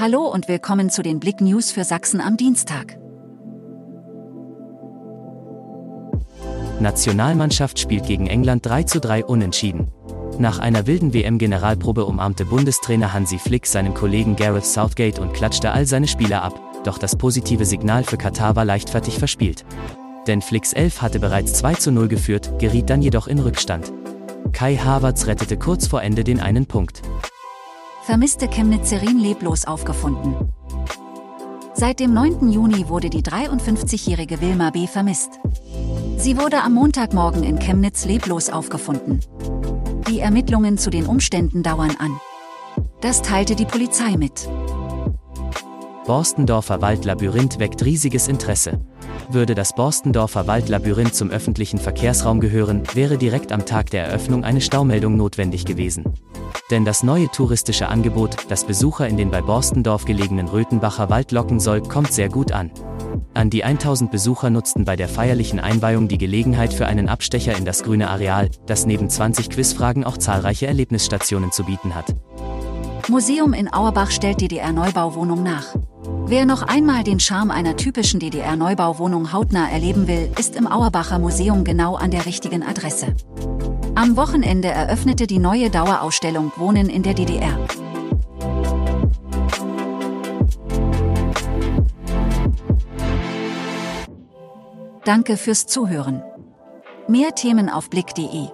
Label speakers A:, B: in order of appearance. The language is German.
A: Hallo und willkommen zu den Blick News für Sachsen am Dienstag.
B: Nationalmannschaft spielt gegen England 3 zu 3 unentschieden. Nach einer wilden WM-Generalprobe umarmte Bundestrainer Hansi Flick seinen Kollegen Gareth Southgate und klatschte all seine Spieler ab, doch das positive Signal für Katar war leichtfertig verspielt. Denn Flicks 11 hatte bereits 2 zu 0 geführt, geriet dann jedoch in Rückstand. Kai Havertz rettete kurz vor Ende den einen Punkt.
A: Vermisste Chemnitzerin leblos aufgefunden. Seit dem 9. Juni wurde die 53-jährige Wilma B. vermisst. Sie wurde am Montagmorgen in Chemnitz leblos aufgefunden. Die Ermittlungen zu den Umständen dauern an. Das teilte die Polizei mit.
B: Borstendorfer Waldlabyrinth weckt riesiges Interesse. Würde das Borstendorfer Waldlabyrinth zum öffentlichen Verkehrsraum gehören, wäre direkt am Tag der Eröffnung eine Staumeldung notwendig gewesen. Denn das neue touristische Angebot, das Besucher in den bei Borstendorf gelegenen Röthenbacher Wald locken soll, kommt sehr gut an. An die 1000 Besucher nutzten bei der feierlichen Einweihung die Gelegenheit für einen Abstecher in das grüne Areal, das neben 20 Quizfragen auch zahlreiche Erlebnisstationen zu bieten hat.
A: Museum in Auerbach stellt DDR-Neubauwohnung nach. Wer noch einmal den Charme einer typischen DDR-Neubauwohnung hautnah erleben will, ist im Auerbacher Museum genau an der richtigen Adresse. Am Wochenende eröffnete die neue Dauerausstellung Wohnen in der DDR. Danke fürs Zuhören. Mehr Themen auf blick.de